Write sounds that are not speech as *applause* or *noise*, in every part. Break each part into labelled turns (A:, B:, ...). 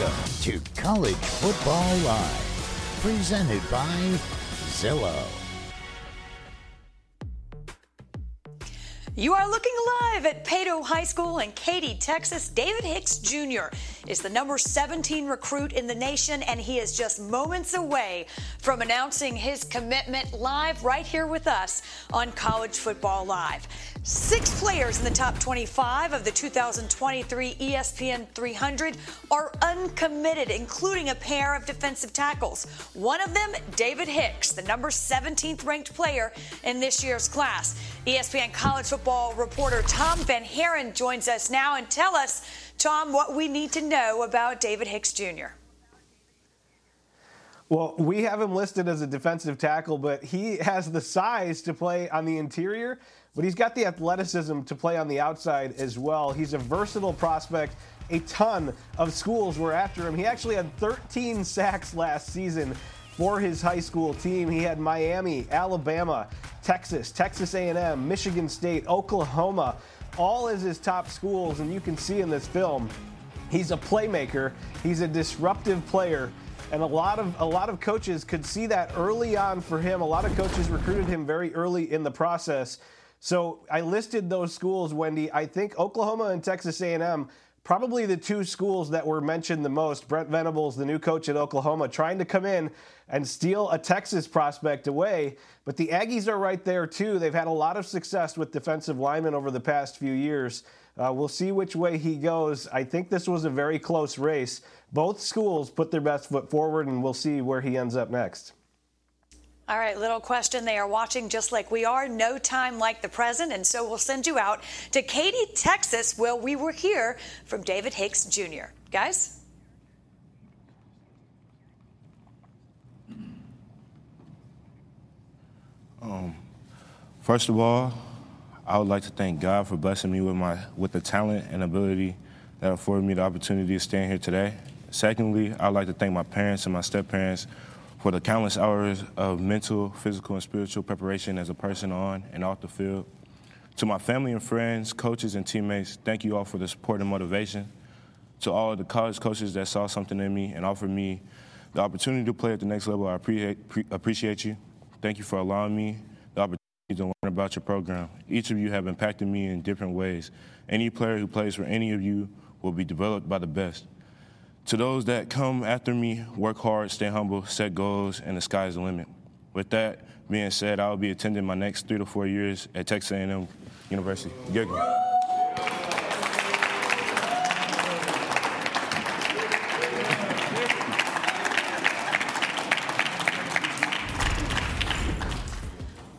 A: Welcome to College Football Live, presented by Zillow.
B: You are looking live at Paetow High School in Katy, Texas. David Hicks Jr. is the number 17 recruit in the nation, and he is just moments away from announcing his commitment live right here with us on College Football Live. Six players in the top 25 of the 2023 ESPN 300 are uncommitted, including a pair of defensive tackles. One of them, David Hicks, the number 17th ranked player in this year's class. ESPN college football reporter Tom VanHaaren joins us now and tell us, Tom, what we need to know about David Hicks Jr.
C: Well, we have him listed as a defensive tackle, but he has the size to play on the interior but he's got the athleticism to play on the outside as well. He's a versatile prospect. A ton of schools were after him. He actually had 13 sacks last season for his high school team. He had Miami, Alabama, Texas, Texas A&M, Michigan State, Oklahoma, all as his top schools and you can see in this film he's a playmaker, he's a disruptive player and a lot of a lot of coaches could see that early on for him. A lot of coaches recruited him very early in the process. So I listed those schools, Wendy. I think Oklahoma and Texas A&M probably the two schools that were mentioned the most. Brent Venables, the new coach at Oklahoma, trying to come in and steal a Texas prospect away. But the Aggies are right there too. They've had a lot of success with defensive linemen over the past few years. Uh, we'll see which way he goes. I think this was a very close race. Both schools put their best foot forward, and we'll see where he ends up next.
B: All right, little question. They are watching just like we are. No time like the present. And so we'll send you out to Katy, Texas, where we were here from David Hicks Jr. Guys?
D: Um, first of all, I would like to thank God for blessing me with my with the talent and ability that afforded me the opportunity to stand here today. Secondly, I'd like to thank my parents and my step parents for the countless hours of mental, physical, and spiritual preparation as a person on and off the field. To my family and friends, coaches, and teammates, thank you all for the support and motivation. To all the college coaches that saw something in me and offered me the opportunity to play at the next level, I appreciate you. Thank you for allowing me the opportunity to learn about your program. Each of you have impacted me in different ways. Any player who plays for any of you will be developed by the best. To those that come after me, work hard, stay humble, set goals, and the sky's the limit. With that being said, I will be attending my next three to four years at Texas A&M University. Good.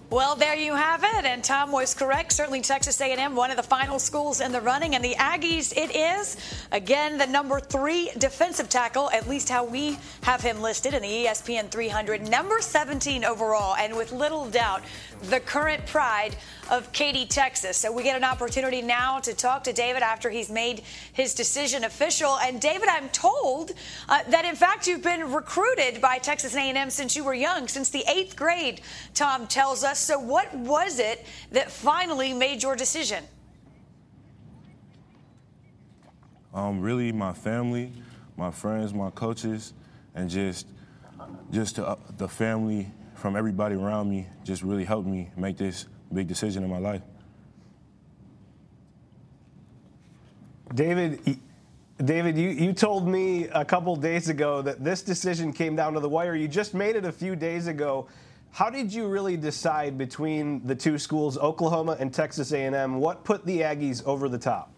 B: Well, there you have it, and Tom was correct. Certainly, Texas A&M, one of the final schools in the running, and the Aggies, it is again the number three defensive tackle, at least how we have him listed in the ESPN 300, number 17 overall, and with little doubt, the current pride of Katy, Texas. So we get an opportunity now to talk to David after he's made his decision official. And David, I'm told uh, that in fact you've been recruited by Texas A&M since you were young, since the eighth grade. Tom tells us. So what was it that finally made your decision?
D: Um, really, my family, my friends, my coaches, and just just uh, the family from everybody around me just really helped me make this big decision in my life.
C: David, David, you, you told me a couple days ago that this decision came down to the wire. You just made it a few days ago. How did you really decide between the two schools, Oklahoma and Texas A&M? What put the Aggies over the top?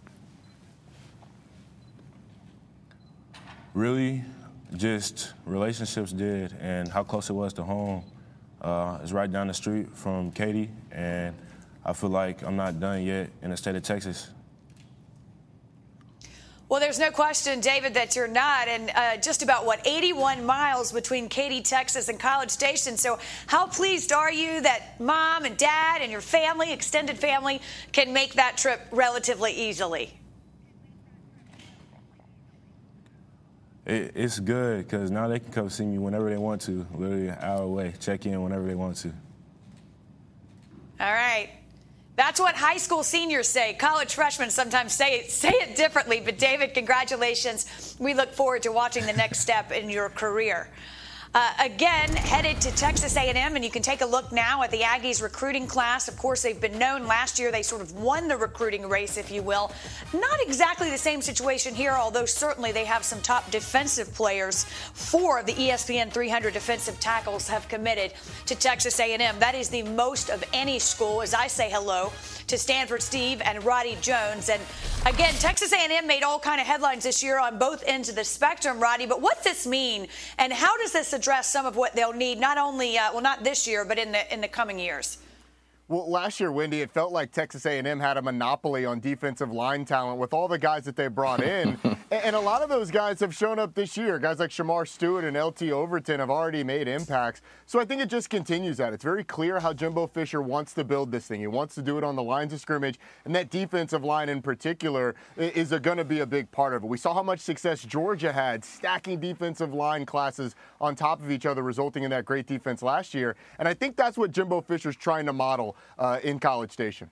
D: Really, just relationships did, and how close it was to home Uh, it's right down the street from Katy, and I feel like I'm not done yet in the state of Texas.
B: Well, there's no question, David, that you're not. And uh, just about, what, 81 miles between Katy, Texas and College Station. So, how pleased are you that mom and dad and your family, extended family, can make that trip relatively easily?
D: It, it's good because now they can come see me whenever they want to, literally an hour away, check in whenever they want to.
B: All right. That's what high school seniors say. College freshmen sometimes say it, say it differently. But David, congratulations. We look forward to watching the next step in your career. Uh, again, headed to Texas A&M, and you can take a look now at the Aggies recruiting class. Of course, they've been known last year; they sort of won the recruiting race, if you will. Not exactly the same situation here, although certainly they have some top defensive players. Four of the ESPN 300 defensive tackles have committed to Texas A&M. That is the most of any school. As I say hello to Stanford Steve and Roddy Jones. And again, Texas A&M made all kind of headlines this year on both ends of the spectrum, Roddy. But what's this mean, and how does this address some of what they'll need, not only uh, well, not this year, but in the in the coming years?
E: Well, last year, Wendy, it felt like Texas A&M had a monopoly on defensive line talent with all the guys that they brought in, *laughs* and a lot of those guys have shown up this year. Guys like Shemar Stewart and LT Overton have already made impacts. So I think it just continues that. It's very clear how Jimbo Fisher wants to build this thing. He wants to do it on the lines of scrimmage, and that defensive line in particular is going to be a big part of it. We saw how much success Georgia had stacking defensive line classes on top of each other, resulting in that great defense last year. And I think that's what Jimbo Fisher's trying to model uh, in College Station.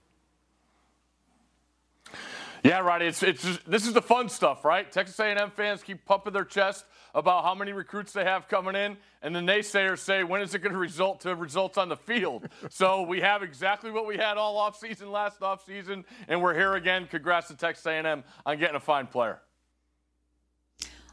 F: Yeah, Roddy. It's it's just, this is the fun stuff, right? Texas A&M fans keep pumping their chest about how many recruits they have coming in, and the naysayers say, when is it going to result to results on the field? *laughs* so we have exactly what we had all offseason last offseason, and we're here again. Congrats to Texas A&M on getting a fine player.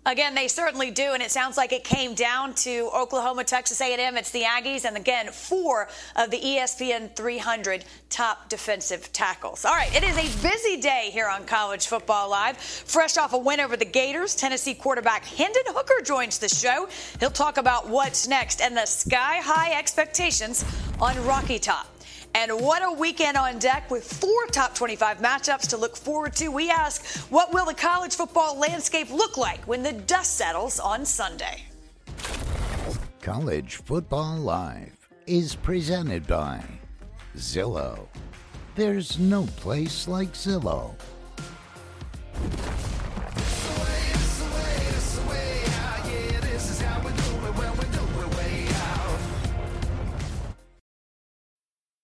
B: Again, they certainly do, and it sounds like it came down to Oklahoma, Texas A&M. It's the Aggies, and again, four of the ESPN 300 top defensive tackles. All right, it is a busy day here on College Football Live. Fresh off a win over the Gators, Tennessee quarterback Hendon Hooker joins the show. He'll talk about what's next and the sky-high expectations on Rocky Top. And what a weekend on deck with four top 25 matchups to look forward to. We ask, what will the college football landscape look like when the dust settles on Sunday?
A: College Football Live is presented by Zillow. There's no place like Zillow.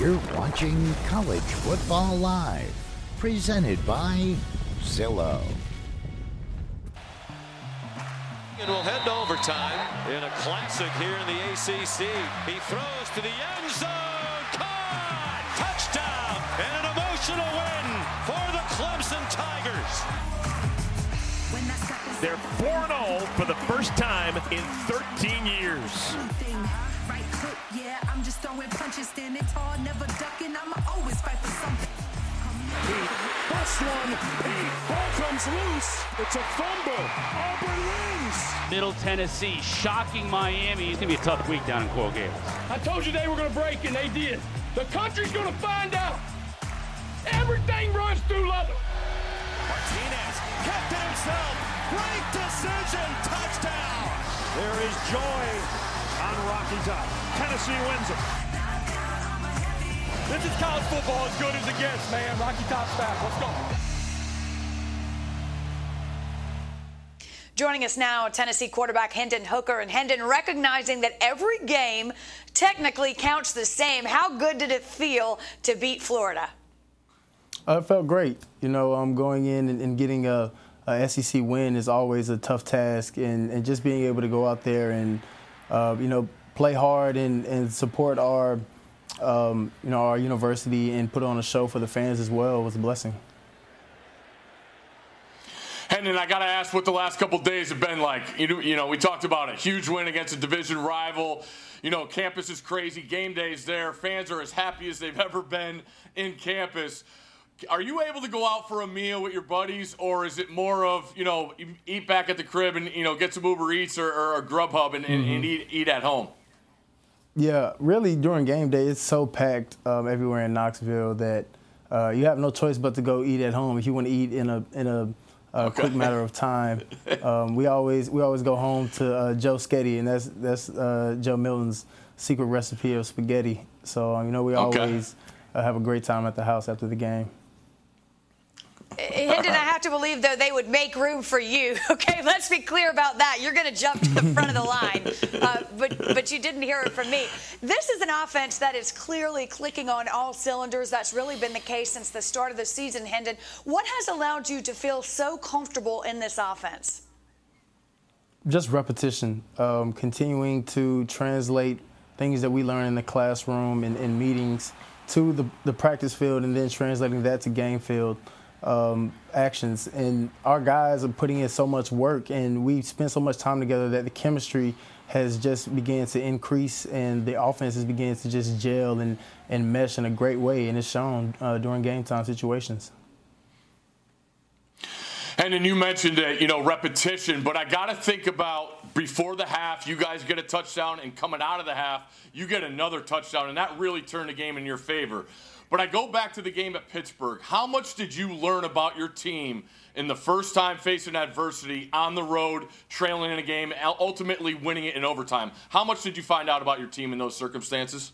A: You're watching College Football Live, presented by Zillow.
G: And we'll head to overtime in a classic here in the ACC. He throws to the end zone. Caught! Touchdown! And an emotional win for the Clemson Tigers.
H: They're 4-0 for the first time in 13 years.
I: Yeah, I'm just throwing punches, standing tall, never ducking. I'ma always fight for something.
H: He busts one. The ball comes loose. It's a fumble. Auburn wins.
J: Middle Tennessee shocking Miami. It's gonna be a tough week down in Coral Gables.
H: I told you they were gonna break, and they did. The country's gonna find out. Everything runs through Lubbock.
G: Martinez kept it himself. Great decision. Touchdown. There is joy
H: on Rocky Top. Tennessee wins it.
K: This is college football as good as it gets, man. Rocky Top's back. Let's go.
B: Joining us now, Tennessee quarterback Hendon Hooker. And Hendon, recognizing that every game technically counts the same, how good did it feel to beat Florida?
L: Uh, it felt great. You know, um, going in and, and getting a, a, SEC win is always a tough task, and, and just being able to go out there and, uh, you know, play hard and, and support our, um, you know, our university and put on a show for the fans as well was a blessing.
F: Hendon, I got to ask what the last couple days have been like. You know, you know, we talked about a huge win against a division rival. You know, campus is crazy. Game days there. Fans are as happy as they've ever been in campus. Are you able to go out for a meal with your buddies, or is it more of you know eat back at the crib and you know get some Uber Eats or, or a Grubhub and, mm-hmm. and, eat eat at home?
L: Yeah, really during game day, it's so packed um, everywhere in Knoxville that uh, you have no choice but to go eat at home if you want to eat in a in a a okay. quick matter of time. *laughs* Um, we always we always go home to uh, Joe Sketty, and that's that's uh, Joe Milton's secret recipe of spaghetti. So um, you know we okay. always uh, have a great time at the house after the game.
B: Hendon, I have to believe, though, they would make room for you. *laughs* Okay, let's be clear about that. You're going to jump to the front of the line, *laughs* uh, but but you didn't hear it from me. This is an offense that is clearly clicking on all cylinders. That's really been the case since the start of the season, Hendon. What has allowed you to feel so comfortable in this offense?
L: Just repetition, um, continuing to translate things that we learn in the classroom and in meetings to the, the practice field, and then translating that to game field um, actions. And our guys are putting in so much work, and we spend so much time together that the chemistry has just began to increase, and the offense is beginning to just gel and, and mesh in a great way, and it's shown uh, during game time situations.
F: And then you mentioned that, you know, repetition, but I got to think about before the half, you guys get a touchdown, and coming out of the half, you get another touchdown, and that really turned the game in your favor. But I go back to the game at Pittsburgh. How much did you learn about your team in the first time facing adversity on the road, trailing in a game, ultimately winning it in overtime? How much did you find out about your team in those circumstances?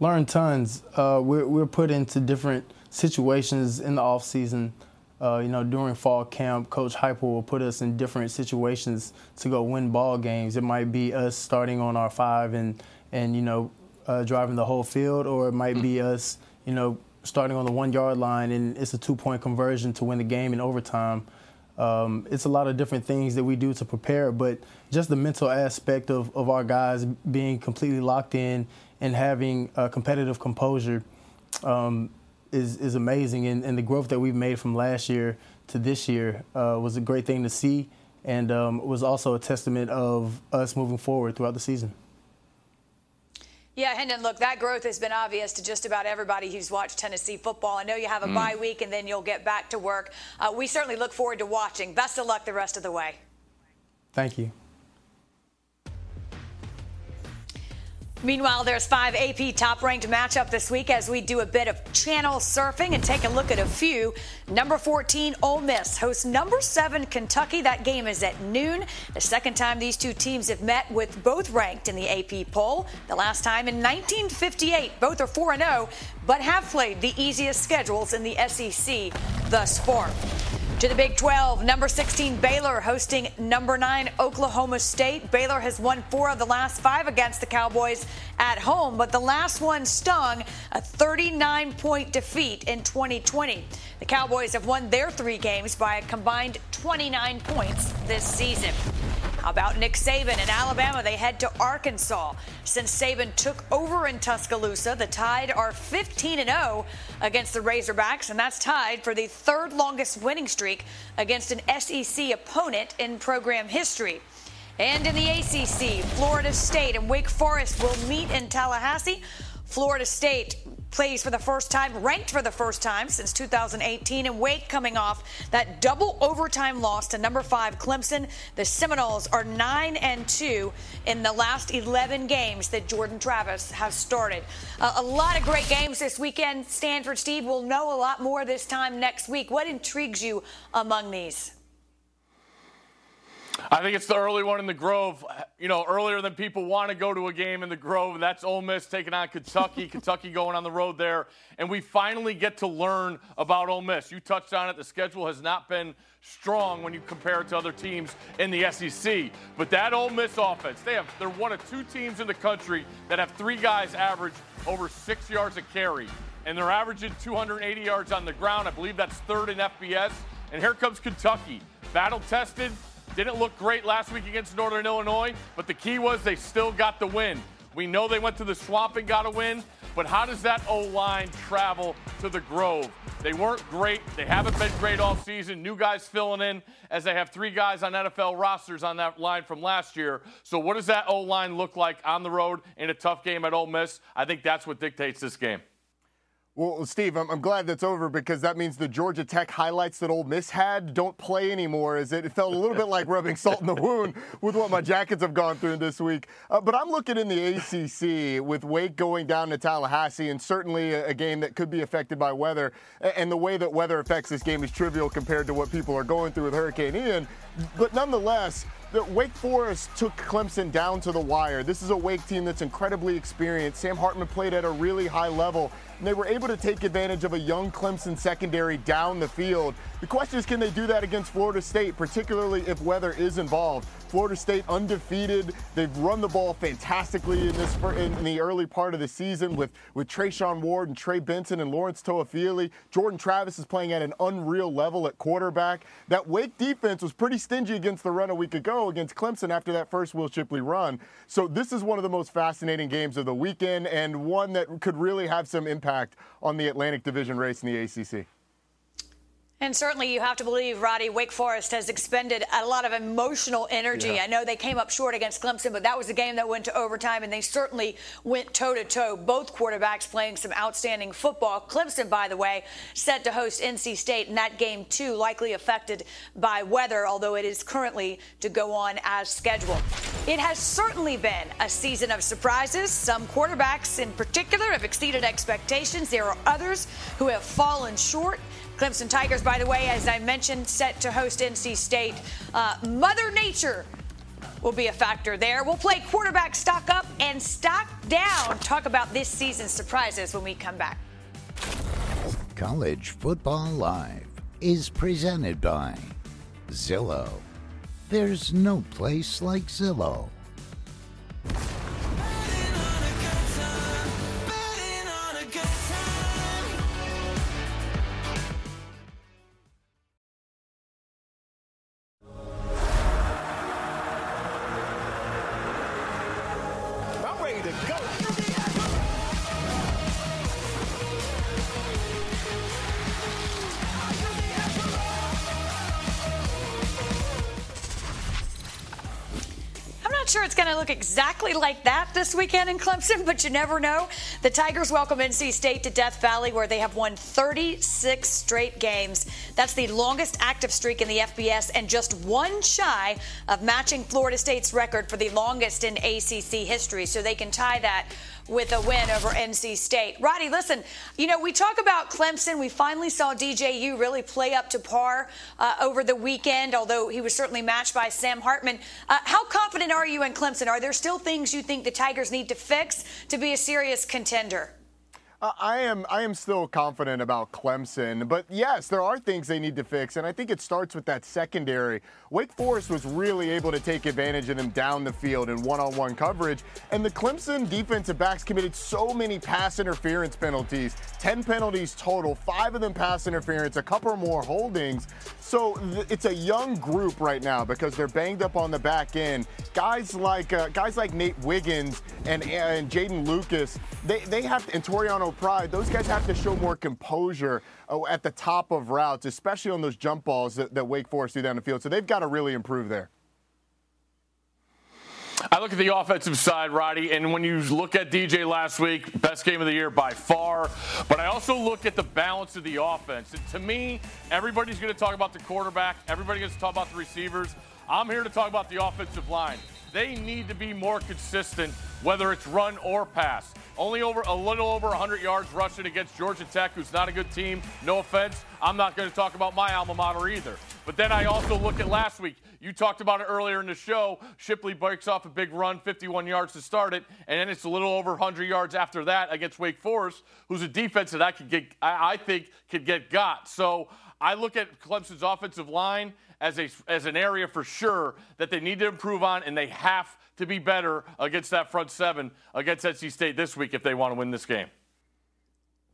L: Learn tons. Uh, we're, we're put into different situations in the off season. Uh, you know, during fall camp, Coach Heupel will put us in different situations to go win ball games. It might be us starting on our five and and you know uh, driving the whole field, or it might be mm. us, you know, starting on the one yard line and it's a two point conversion to win the game in overtime. Um, it's a lot of different things that we do to prepare, but just the mental aspect of, of our guys being completely locked in and having a competitive composure um, is, is amazing. And, and, the growth that we've made from last year to this year uh, was a great thing to see and um, was also a testament of us moving forward throughout the season.
B: Yeah, Hendon, look, that growth has been obvious to just about everybody who's watched Tennessee football. I know you have a mm. bye week and then you'll get back to work. Uh, we certainly look forward to watching. Best of luck the rest of the way.
L: Thank you.
B: Meanwhile, there's five AP top ranked matchup this week as we do a bit of channel surfing and take a look at a few. Number 14, Ole Miss hosts number 7, Kentucky. That game is at noon. The second time these two teams have met with both ranked in the AP poll. The last time in 1958. Both are 4 0, but have played the easiest schedules in the SEC thus far. To the Big 12, number 16 Baylor hosting number 9 Oklahoma State. Baylor has won four of the last five against the Cowboys at home, but the last one stung a 39 point defeat in 2020. The Cowboys have won their three games by a combined 29 points this season. About Nick Saban in Alabama? They head to Arkansas. Since Saban took over in Tuscaloosa, the Tide are 15 0 against the Razorbacks, and that's tied for the third longest winning streak against an SEC opponent in program history. And in the ACC, Florida State and Wake Forest will meet in Tallahassee. Florida State plays for the first time, ranked for the first time since 2018, and Wake coming off that double overtime loss to number five Clemson. The Seminoles are nine and two in the last 11 games that Jordan Travis has started. Uh, a lot of great games this weekend. Stanford Steve will know a lot more this time next week. What intrigues you among these?
F: I think it's the early one in the Grove. You know, earlier than people want to go to a game in the Grove, and that's Ole Miss taking on Kentucky. *laughs* Kentucky going on the road there, and we finally get to learn about Ole Miss. You touched on it. The schedule has not been strong when you compare it to other teams in the SEC. But that Ole Miss offense, they have they're one of two teams in the country that have three guys average over six yards a carry, and they're averaging 280 yards on the ground. I believe that's third in FBS. And here comes Kentucky, battle tested didn't look great last week against Northern Illinois, but the key was they still got the win. We know they went to the swamp and got a win, but how does that O line travel to the Grove? They weren't great. They haven't been great all season. New guys filling in as they have three guys on NFL rosters on that line from last year. So, what does that O line look like on the road in a tough game at Ole Miss? I think that's what dictates this game.
E: Well, Steve, I'm, glad that's over because that means the Georgia Tech highlights that Ole Miss had don't play anymore. Is it, it felt a little bit like rubbing salt in the wound with what my Jackets have gone through this week. Uh, but I'm looking in the ACC with Wake going down to Tallahassee, and certainly a, game that could be affected by weather. And the way that weather affects this game is trivial compared to what people are going through with Hurricane Ian. But nonetheless, that Wake Forest took Clemson down to the wire. This is a Wake team that's incredibly experienced. Sam Hartman played at a really high level, and they were able to take advantage of a young Clemson secondary down the field. The question is, can they do that against Florida State, particularly if weather is involved? Florida State undefeated. They've run the ball fantastically in this in the early part of the season with with Treshaun Ward and Trey Benson and Lawrence Toafili. Jordan Travis is playing at an unreal level at quarterback. That Wake defense was pretty stingy against the run a week ago against Clemson after that first Will Shipley run. So this is one of the most fascinating games of the weekend and one that could really have some impact on the Atlantic Division race in the ACC.
B: And certainly you have to believe, Roddy, Wake Forest has expended a lot of emotional energy. Yeah. I know they came up short against Clemson, but that was a game that went to overtime, and they certainly went toe to toe. Both quarterbacks playing some outstanding football. Clemson, by the way, set to host NC State, and that game, too, likely affected by weather, although it is currently to go on as scheduled. It has certainly been a season of surprises. Some quarterbacks, in particular, have exceeded expectations. There are others who have fallen short. Clemson Tigers, by the way, as I mentioned, set to host NC State. Uh, Mother Nature will be a factor there. We'll play quarterback stock up and stock down. Talk about this season's surprises when we come back.
A: College Football Live is presented by Zillow. There's no place like Zillow.
B: Look exactly like that this weekend in Clemson, but you never know. The Tigers welcome NC State to Death Valley, where they have won 36 straight games. That's the longest active streak in the FBS and just one shy of matching Florida State's record for the longest in ACC history. So they can tie that with a win over NC State. Roddy, listen, you know, we talk about Clemson. We finally saw DJU really play up to par uh, over the weekend, although he was certainly matched by Sam Hartman. Uh, how confident are you in Clemson? Are there still things you think the Tigers need to fix to be a serious contender?
E: I am I am still confident about Clemson, but yes, there are things they need to fix, and I think it starts with that secondary. Wake Forest was really able to take advantage of them down the field in one-on-one coverage, and the Clemson defensive backs committed so many pass interference penalties, 10 penalties total, five of them pass interference, a couple more holdings. So th- it's a young group right now because they're banged up on the back end. Guys like uh, guys like Nate Wiggins and and Jeadyn Lukus, they they have and Toriano Pride, those guys have to show more composure uh, at the top of routes, especially on those jump balls that, that Wake Forest do down the field. So they've got to really improve there.
F: I look at the offensive side, Roddy, and when you look at DJ last week, best game of the year by far. But I also look at the balance of the offense. And to me, everybody's going to talk about the quarterback, everybody's going to talk about the receivers. I'm here to talk about the offensive line. They need to be more consistent, whether it's run or pass. Only over a little over 100 yards rushing against Georgia Tech, who's not a good team. No offense. I'm not going to talk about my alma mater either. But then I also look at last week. You talked about it earlier in the show. Shipley breaks off a big run, 51 yards to start it, and then it's a little over 100 yards after that against Wake Forest, who's a defense that I could get, I, I think, could get got. So I look at Clemson's offensive line as a as an area for sure that they need to improve on, and they have to be better against that front seven against NC State this week if they want to win this game.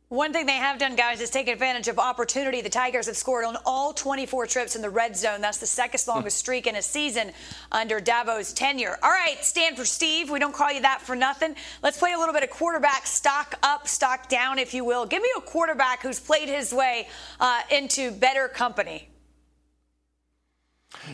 B: One thing they have done, guys, is take advantage of opportunity. The Tigers have scored on all 24 trips in the red zone. That's the second longest streak in a season under Dabo's tenure. All right, Stanford Steve. We don't call you that for nothing. Let's play a little bit of quarterback stock up, stock down, if you will. Give me a quarterback who's played his way uh, into better company.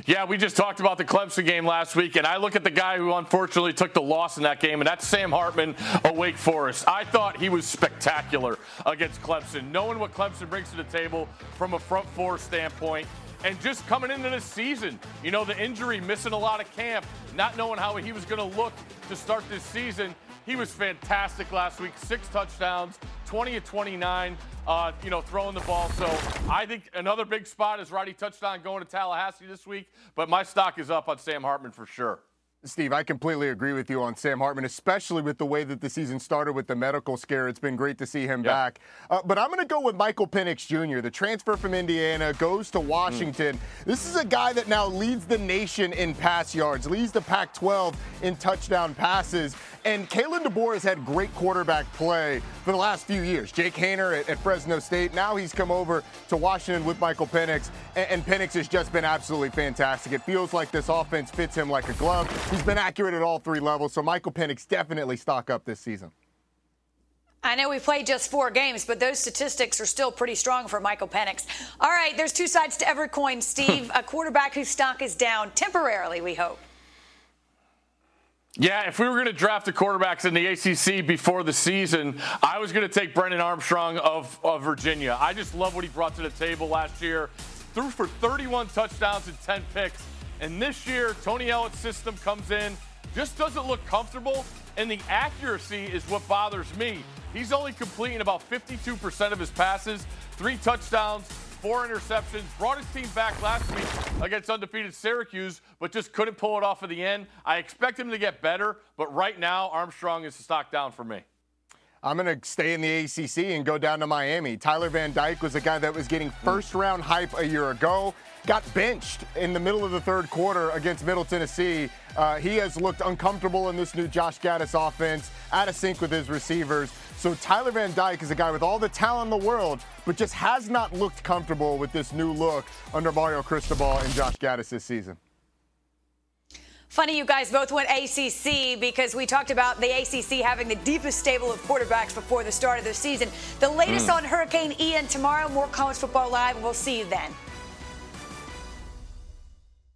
F: Yeah, we just talked about the Clemson game last week, and I look at the guy who unfortunately took the loss in that game, and that's Sam Hartman of Wake Forest. I thought he was spectacular against Clemson, knowing what Clemson brings to the table from a front four standpoint. And just coming into this season, you know, the injury, missing a lot of camp, not knowing how he was going to look to start this season. He was fantastic last week. Six touchdowns, 20 of 29, uh, you know, throwing the ball. So I think another big spot is Roddy touchdown going to Tallahassee this week. But my stock is up on Sam Hartman for sure.
E: Steve, I completely agree with you on Sam Hartman, especially with the way that the season started with the medical scare. It's been great to see him yep. back. Uh, but I'm going to go with Michael Penix Jr., the transfer from Indiana, goes to Washington. Mm. This is a guy that now leads the nation in pass yards, leads the Pac 12 in touchdown passes. And Kalen DeBoer has had great quarterback play for the last few years. Jake Haener at, at Fresno State. Now he's come over to Washington with Michael Penix, and, and Penix has just been absolutely fantastic. It feels like this offense fits him like a glove. He's been accurate at all three levels, so Michael Penix definitely stock up this season.
B: I know we played just four games, but those statistics are still pretty strong for Michael Penix. All right, there's two sides to every coin, Steve. *laughs* a quarterback whose stock is down temporarily, we hope.
F: Yeah, if we were going to draft the quarterbacks in the ACC before the season, I was going to take Brennan Armstrong of, of Virginia. I just love what he brought to the table last year. Threw for 31 touchdowns and 10 picks. And this year, Tony Elliott's system comes in, just doesn't look comfortable, and the accuracy is what bothers me. He's only completing about 52% of his passes, three touchdowns, four interceptions, brought his team back last week against undefeated Syracuse, but just couldn't pull it off at the end. I expect him to get better, but right now, Armstrong is the stock down for me.
E: I'm going to stay in the ACC and go down to Miami. Tyler Van Dyke was a guy that was getting first round hype a year ago, got benched in the middle of the third quarter against Middle Tennessee. Uh, he has looked uncomfortable in this new Josh Gattis offense, out of sync with his receivers. So Tyler Van Dyke is a guy with all the talent in the world, but just has not looked comfortable with this new look under Mario Cristobal and Josh Gattis this season.
B: Funny you guys both went ACC because we talked about the ACC having the deepest stable of quarterbacks before the start of the season. The latest mm. on Hurricane Ian tomorrow. More college football live. We'll see you then.